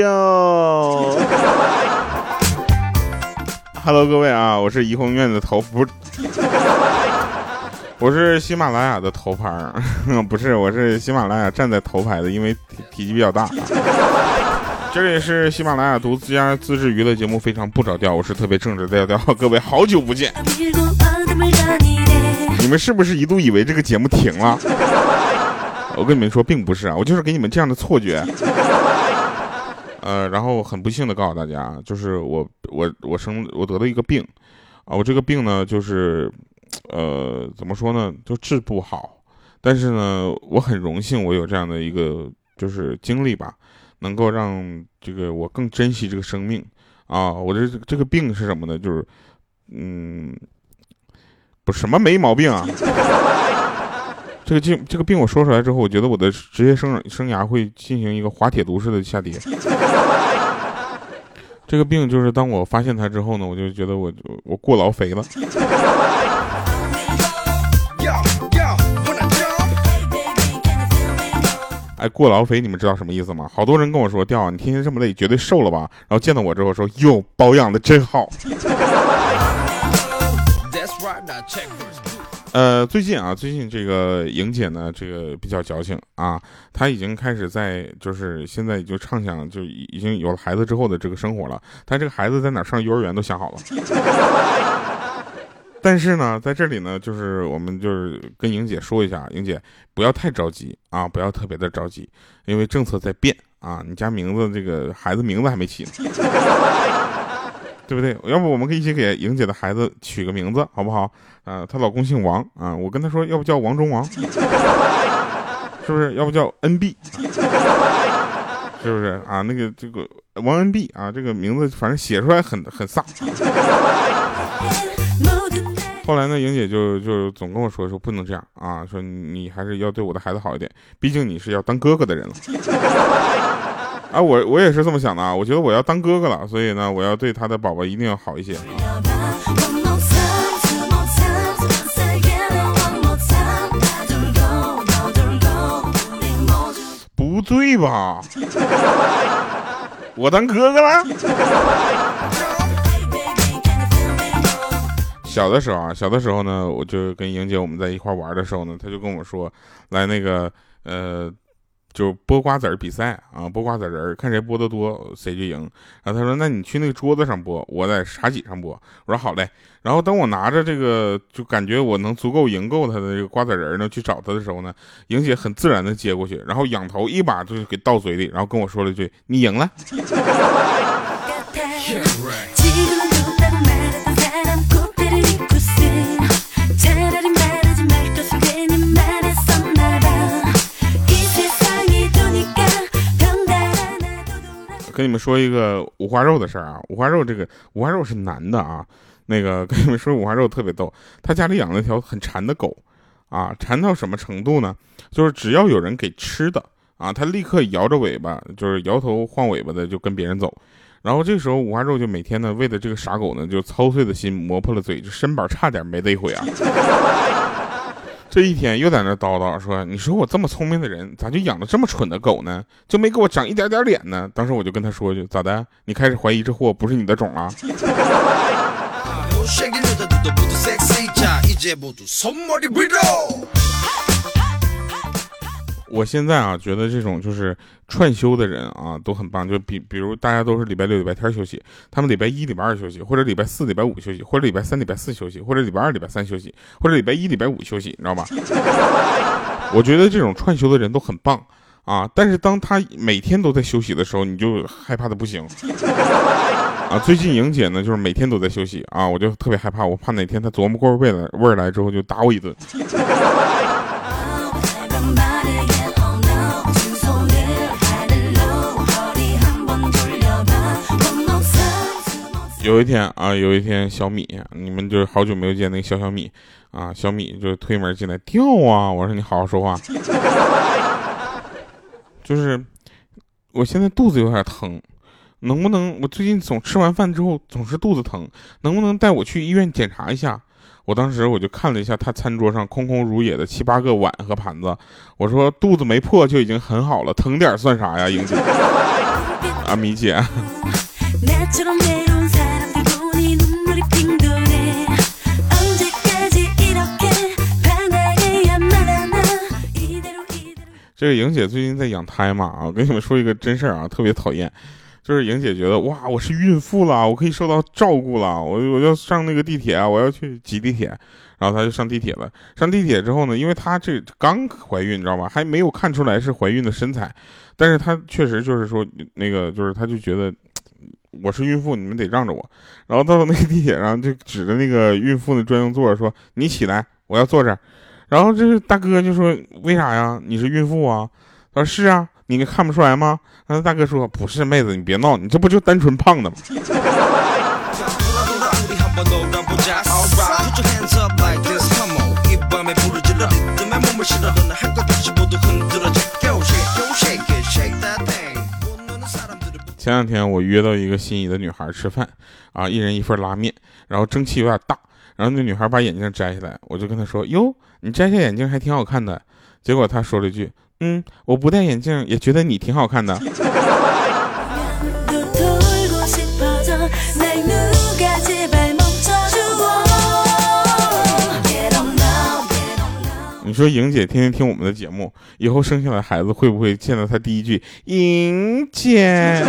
哟。Hello，各位啊，我是怡红院的头不，我是喜马拉雅的头牌，不是，我是喜马拉雅站在头排的，因为体积比较大。这里是喜马拉雅独家自制娱乐节目，非常不着调，我是特别正直的调调，各位好久不见。你们是不是一度以为这个节目停了？我跟你们说，并不是啊，我就是给你们这样的错觉。呃，然后很不幸的告诉大家，就是我我我生我得了一个病，啊，我这个病呢，就是呃，怎么说呢，就治不好。但是呢，我很荣幸，我有这样的一个就是经历吧，能够让这个我更珍惜这个生命啊。我这这个病是什么呢？就是嗯，不什么没毛病啊。这个病，这个病我说出来之后，我觉得我的职业生生涯会进行一个滑铁卢式的下跌。这个病就是当我发现它之后呢，我就觉得我我过劳肥了。哎，过劳肥，你们知道什么意思吗？好多人跟我说，调你天天这么累，绝对瘦了吧？然后见到我之后说，哟，保养的真好。呃，最近啊，最近这个莹姐呢，这个比较矫情啊，她已经开始在，就是现在已经畅想，就已经有了孩子之后的这个生活了。她这个孩子在哪上幼儿园都想好了。但是呢，在这里呢，就是我们就是跟莹姐说一下，莹姐不要太着急啊，不要特别的着急，因为政策在变啊，你家名字这个孩子名字还没起呢。对不对？要不我们可以一起给莹姐的孩子取个名字，好不好？啊，她老公姓王啊，我跟她说，要不叫王中王，是不是？要不叫 NB，是不是啊？那个这个王 NB 啊，这个名字反正写出来很很飒。后来呢，莹姐就就总跟我说说不能这样啊，说你还是要对我的孩子好一点，毕竟你是要当哥哥的人了。啊，我我也是这么想的啊，我觉得我要当哥哥了，所以呢，我要对他的宝宝一定要好一些。不对吧？我当哥哥了？小的时候啊，小的时候呢，我就跟莹姐我们在一块玩的时候呢，他就跟我说，来那个呃。就是剥瓜子儿比赛啊，剥瓜子仁儿，看谁剥的多，谁就赢。然后他说：“那你去那个桌子上剥，我在茶几上剥。”我说：“好嘞。”然后等我拿着这个，就感觉我能足够赢够他的这个瓜子仁儿呢，去找他的时候呢，莹姐很自然的接过去，然后仰头一把就给倒嘴里，然后跟我说了一句：“你赢了。”跟你们说一个五花肉的事儿啊，五花肉这个五花肉是男的啊，那个跟你们说五花肉特别逗，他家里养了一条很馋的狗，啊，馋到什么程度呢？就是只要有人给吃的啊，他立刻摇着尾巴，就是摇头晃尾巴的就跟别人走，然后这时候五花肉就每天呢为了这个傻狗呢，就操碎了心磨破了嘴，就身板差点没这一回啊。这一天又在那叨叨说：“你说我这么聪明的人，咋就养了这么蠢的狗呢？就没给我长一点点脸呢？”当时我就跟他说：“句咋的？你开始怀疑这货不是你的种了？” 我现在啊，觉得这种就是串休的人啊，都很棒。就比比如大家都是礼拜六、礼拜天休息，他们礼拜一、礼拜二休息，或者礼拜四、礼拜五休息，或者礼拜三、礼拜四休息，或者礼拜二、礼拜三休息，或者礼拜一、礼拜五休息，你知道吧？我觉得这种串休的人都很棒啊。但是当他每天都在休息的时候，你就害怕的不行啊。最近莹姐呢，就是每天都在休息啊，我就特别害怕，我怕哪天她琢磨过味来味儿来之后就打我一顿。有一天啊，有一天小米，你们就是好久没有见那个小小米啊，小米就推门进来，掉啊！我说你好好说话，就是我现在肚子有点疼，能不能我最近总吃完饭之后总是肚子疼，能不能带我去医院检查一下？我当时我就看了一下他餐桌上空空如也的七八个碗和盘子，我说肚子没破就已经很好了，疼点算啥呀，英姐。啊，米姐。这个莹姐最近在养胎嘛啊，我跟你们说一个真事儿啊，特别讨厌，就是莹姐觉得哇，我是孕妇了，我可以受到照顾了，我我要上那个地铁啊，我要去挤地铁，然后她就上地铁了。上地铁之后呢，因为她这刚怀孕，你知道吗？还没有看出来是怀孕的身材，但是她确实就是说那个，就是她就觉得我是孕妇，你们得让着我。然后到了那个地铁上，就指着那个孕妇的专用座说：“你起来，我要坐这儿。”然后这是大哥就说：“为啥呀？你是孕妇啊？”他说：“是啊，你看不出来吗？”然后大哥说：“不是，妹子，你别闹，你这不就单纯胖的吗？”前两天我约到一个心仪的女孩吃饭，啊，一人一份拉面，然后蒸汽有点大。然后那女孩把眼镜摘下来，我就跟她说：“哟，你摘下眼镜还挺好看的。”结果她说了一句：“嗯，我不戴眼镜也觉得你挺好看的。”你说莹姐天天听我们的节目，以后生下来孩子会不会见到她第一句“莹姐”？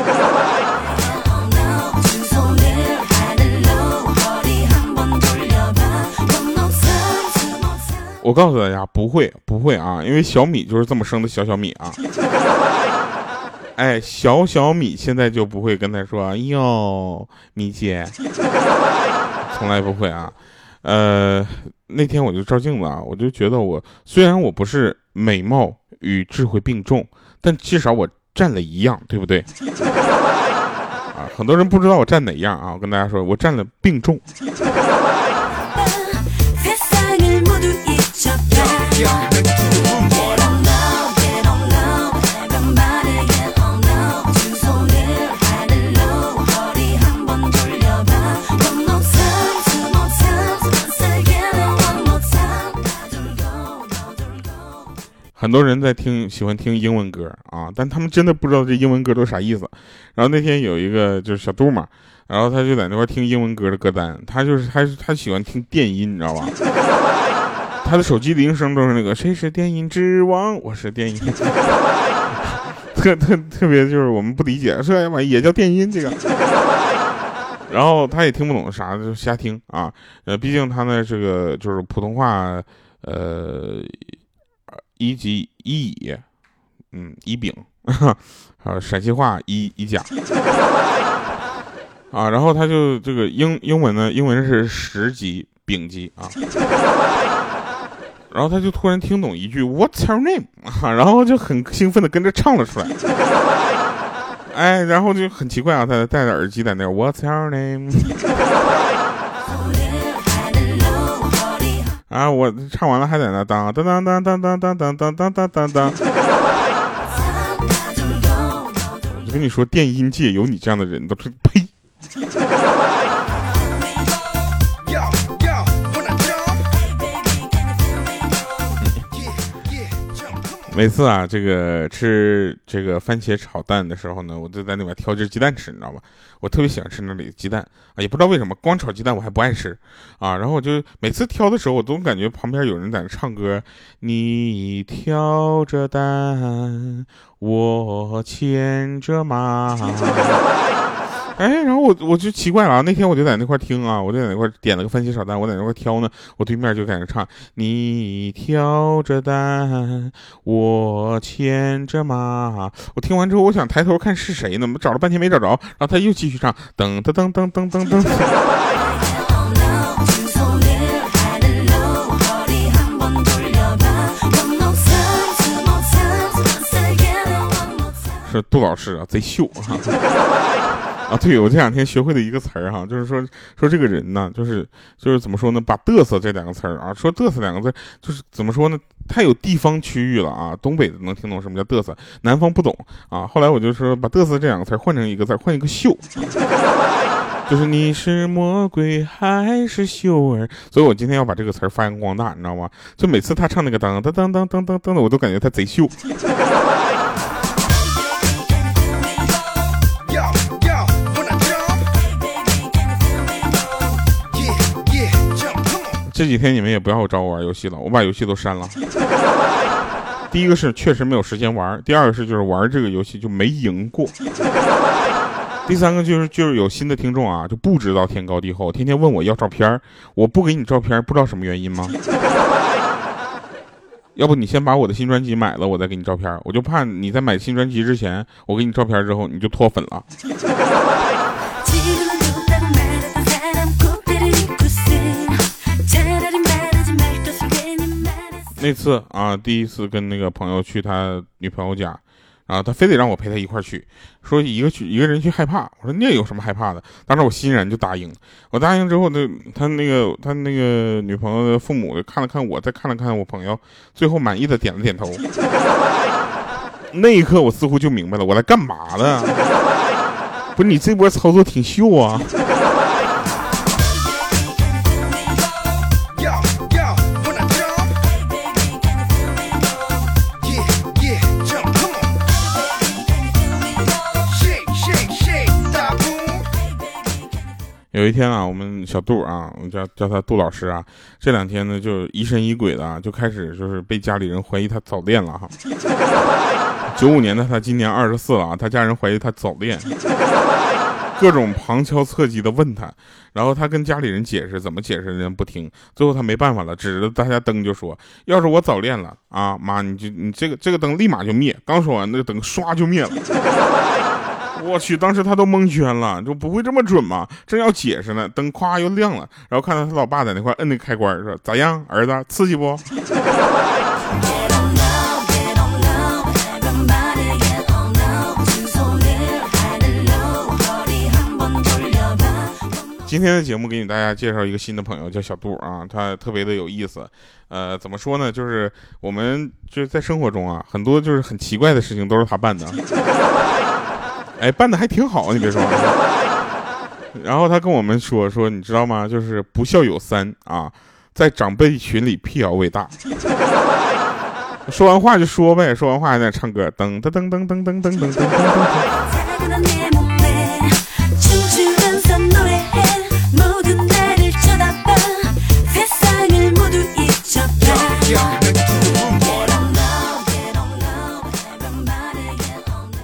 我告诉大家，不会，不会啊，因为小米就是这么生的小小米啊。哎，小小米现在就不会跟他说哟，米姐，从来不会啊。呃，那天我就照镜子啊，我就觉得我虽然我不是美貌与智慧并重，但至少我占了一样，对不对？啊，很多人不知道我占哪样啊，我跟大家说，我占了并重。很多人在听，喜欢听英文歌啊，但他们真的不知道这英文歌都啥意思。然后那天有一个就是小杜嘛，然后他就在那块听英文歌的歌单，他就是他他喜欢听电音，你知道吧？他的手机铃声都是那个谁是电音之王，我是电音，特特特别就是我们不理解，这玩意也叫电音这个。然后他也听不懂啥，就瞎听啊。呃，毕竟他呢这个就是普通话，呃。一级一乙，嗯，一丙，啊，陕西话一一甲，啊，然后他就这个英英文呢，英文是十级丙级啊，然后他就突然听懂一句 What's your name？啊，然后就很兴奋的跟着唱了出来，哎，然后就很奇怪啊，他戴着耳机在那 What's your name？啊！我唱完了还在那当当当当当当当当当当当当当。我跟你说，电音界有你这样的人都是呸。每次啊，这个吃这个番茄炒蛋的时候呢，我就在那边挑只鸡蛋吃，你知道吧？我特别喜欢吃那里的鸡蛋啊，也不知道为什么，光炒鸡蛋我还不爱吃啊。然后我就每次挑的时候，我都感觉旁边有人在那唱歌，你挑着担，我牵着马。哎，然后我我就奇怪了啊！那天我就在那块听啊，我就在那块点了个番茄炒蛋，我在那块挑呢，我对面就在那唱：你挑着担，我牵着马。我听完之后，我想抬头看是谁呢，我找了半天没找着，然后他又继续唱：噔噔噔噔噔噔噔。是杜老师啊，贼秀啊！对，我这两天学会了一个词儿哈，就是说说这个人呢，就是就是怎么说呢？把嘚瑟这两个词儿啊，说嘚瑟两个字，就是怎么说呢？太有地方区域了啊！东北的能听懂什么叫嘚瑟，南方不懂啊。后来我就说把嘚瑟这两个词换成一个字，换一个秀，就是你是魔鬼还是秀儿？所以我今天要把这个词儿发扬光大，你知道吗？就每次他唱那个当当当当当当当的，我都感觉他贼秀。这几天你们也不要找我玩游戏了，我把游戏都删了。第一个是确实没有时间玩，第二个是就是玩这个游戏就没赢过。第三个就是就是有新的听众啊，就不知道天高地厚，天天问我要照片我不给你照片不知道什么原因吗？要不你先把我的新专辑买了，我再给你照片我就怕你在买新专辑之前，我给你照片之后你就脱粉了。那次啊，第一次跟那个朋友去他女朋友家，然后他非得让我陪他一块去，说一个去一个人去害怕。我说那有什么害怕的？当时我欣然就答应了。我答应之后，呢他那个他那个女朋友的父母看了看我，再看了看我朋友，最后满意的点了点头。那一刻，我似乎就明白了，我来干嘛的？不是你这波操作挺秀啊！有一天啊，我们小杜啊，我叫叫他杜老师啊，这两天呢就疑神疑鬼的，就开始就是被家里人怀疑他早恋了哈。九五年的他今年二十四了啊，他家人怀疑他早恋，各种旁敲侧击的问他，然后他跟家里人解释，怎么解释人家不听，最后他没办法了，指着大家灯就说：“要是我早恋了啊，妈你就你这个这个灯立马就灭。”刚说完，那个灯唰就灭了。我去，当时他都蒙圈了，就不会这么准吗？正要解释呢，灯咵又亮了，然后看到他老爸在那块摁那开关，说咋样，儿子刺激不？今天的节目给你大家介绍一个新的朋友，叫小杜啊，他特别的有意思。呃，怎么说呢？就是我们就是在生活中啊，很多就是很奇怪的事情都是他办的。哎，办的还挺好，你别说。然后他跟我们说说，你知道吗？就是不孝有三啊，在长辈群里辟谣为大。说完话就说呗，说完话还在唱歌，噔噔噔噔噔噔噔噔噔噔。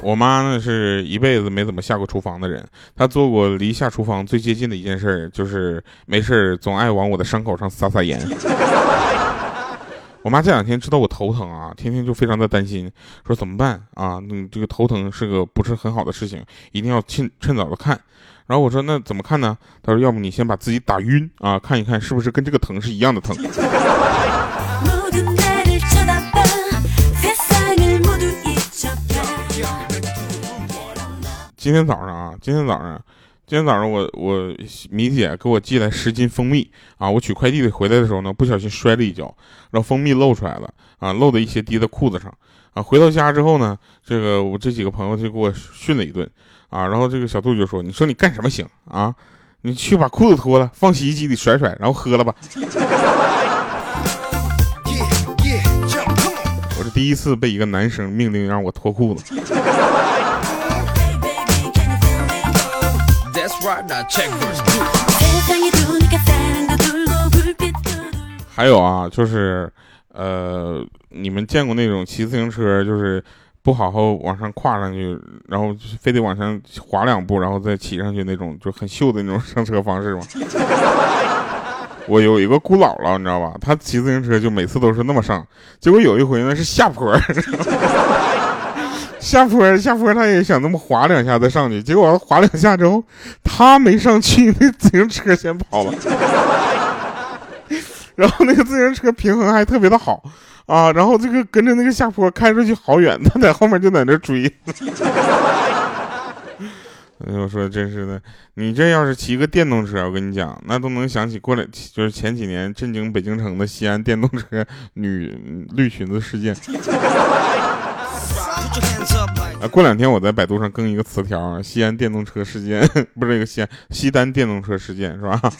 我妈呢是一辈子没怎么下过厨房的人，她做过离下厨房最接近的一件事，就是没事总爱往我的伤口上撒撒盐。我妈这两天知道我头疼啊，天天就非常的担心，说怎么办啊？你，这个头疼是个不是很好的事情，一定要趁趁早的看。然后我说那怎么看呢？她说要不你先把自己打晕啊，看一看是不是跟这个疼是一样的疼。今天早上啊，今天早上，今天早上我我米姐给我寄来十斤蜂蜜啊，我取快递的回来的时候呢，不小心摔了一跤，然后蜂蜜漏出来了啊，漏的一些滴在裤子上啊。回到家之后呢，这个我这几个朋友就给我训了一顿啊，然后这个小杜就说：“你说你干什么行啊？你去把裤子脱了，放洗衣机里甩甩，然后喝了吧。”我是第一次被一个男生命令让我脱裤子。还有啊，就是，呃，你们见过那种骑自行车，就是不好好往上跨上去，然后非得往上滑两步，然后再骑上去那种，就很秀的那种上车方式吗？我有一个姑姥姥，你知道吧？她骑自行车就每次都是那么上，结果有一回呢是下坡。下坡，下坡，他也想那么滑两下再上去，结果滑两下之后，他没上去，那自行车先跑了。然后那个自行车平衡还特别的好啊，然后这个跟着那个下坡开出去好远，他在后面就在那追。哎我说真是的，你这要是骑个电动车，我跟你讲，那都能想起过来，就是前几年震惊北京城的西安电动车女绿裙子事件。啊，过两天我在百度上更一个词条，西安电动车事件，不是那个西安西单电动车事件是吧？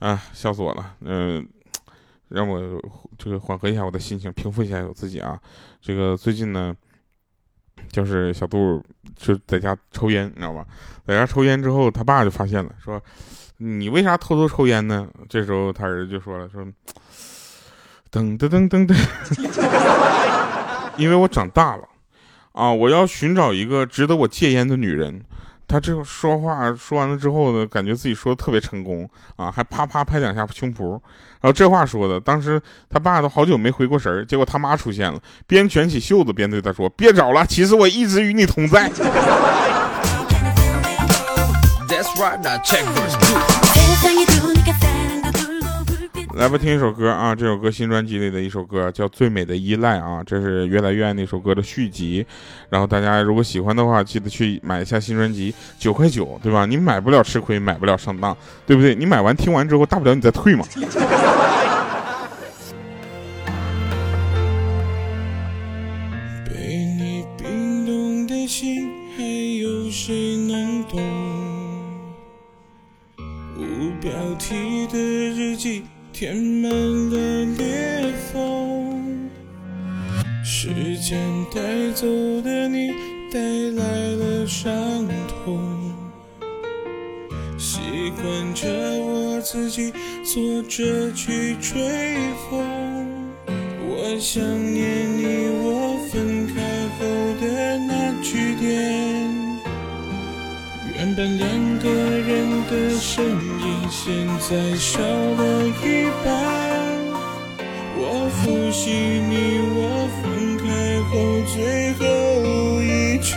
啊，笑死我了，嗯，让我这个缓和一下我的心情，平复一下我自己啊。这个最近呢，就是小杜就在家抽烟，你知道吧？在家抽烟之后，他爸就发现了，说，你为啥偷偷抽烟呢？”这时候他儿子就说了：“说，噔噔噔噔噔，因为我长大了，啊，我要寻找一个值得我戒烟的女人。”他这说话说完了之后呢，感觉自己说的特别成功啊，还啪啪拍两下胸脯，然后这话说的，当时他爸都好久没回过神儿，结果他妈出现了，边卷起袖子边对他说：“别找了，其实我一直与你同在。”来吧，听一首歌啊！这首歌新专辑里的一首歌叫《最美的依赖》啊，这是越来越爱那首歌的续集。然后大家如果喜欢的话，记得去买一下新专辑，九块九，对吧？你买不了吃亏，买不了上当，对不对？你买完听完之后，大不了你再退嘛。被你冰冻的心，还有谁能懂？无标题的日记。填满了裂缝，时间带走的你，带来了伤痛。习惯着我自己坐着去吹风。我想原本两个人的身影，现在少了一半。我复习你我分开后最后一句，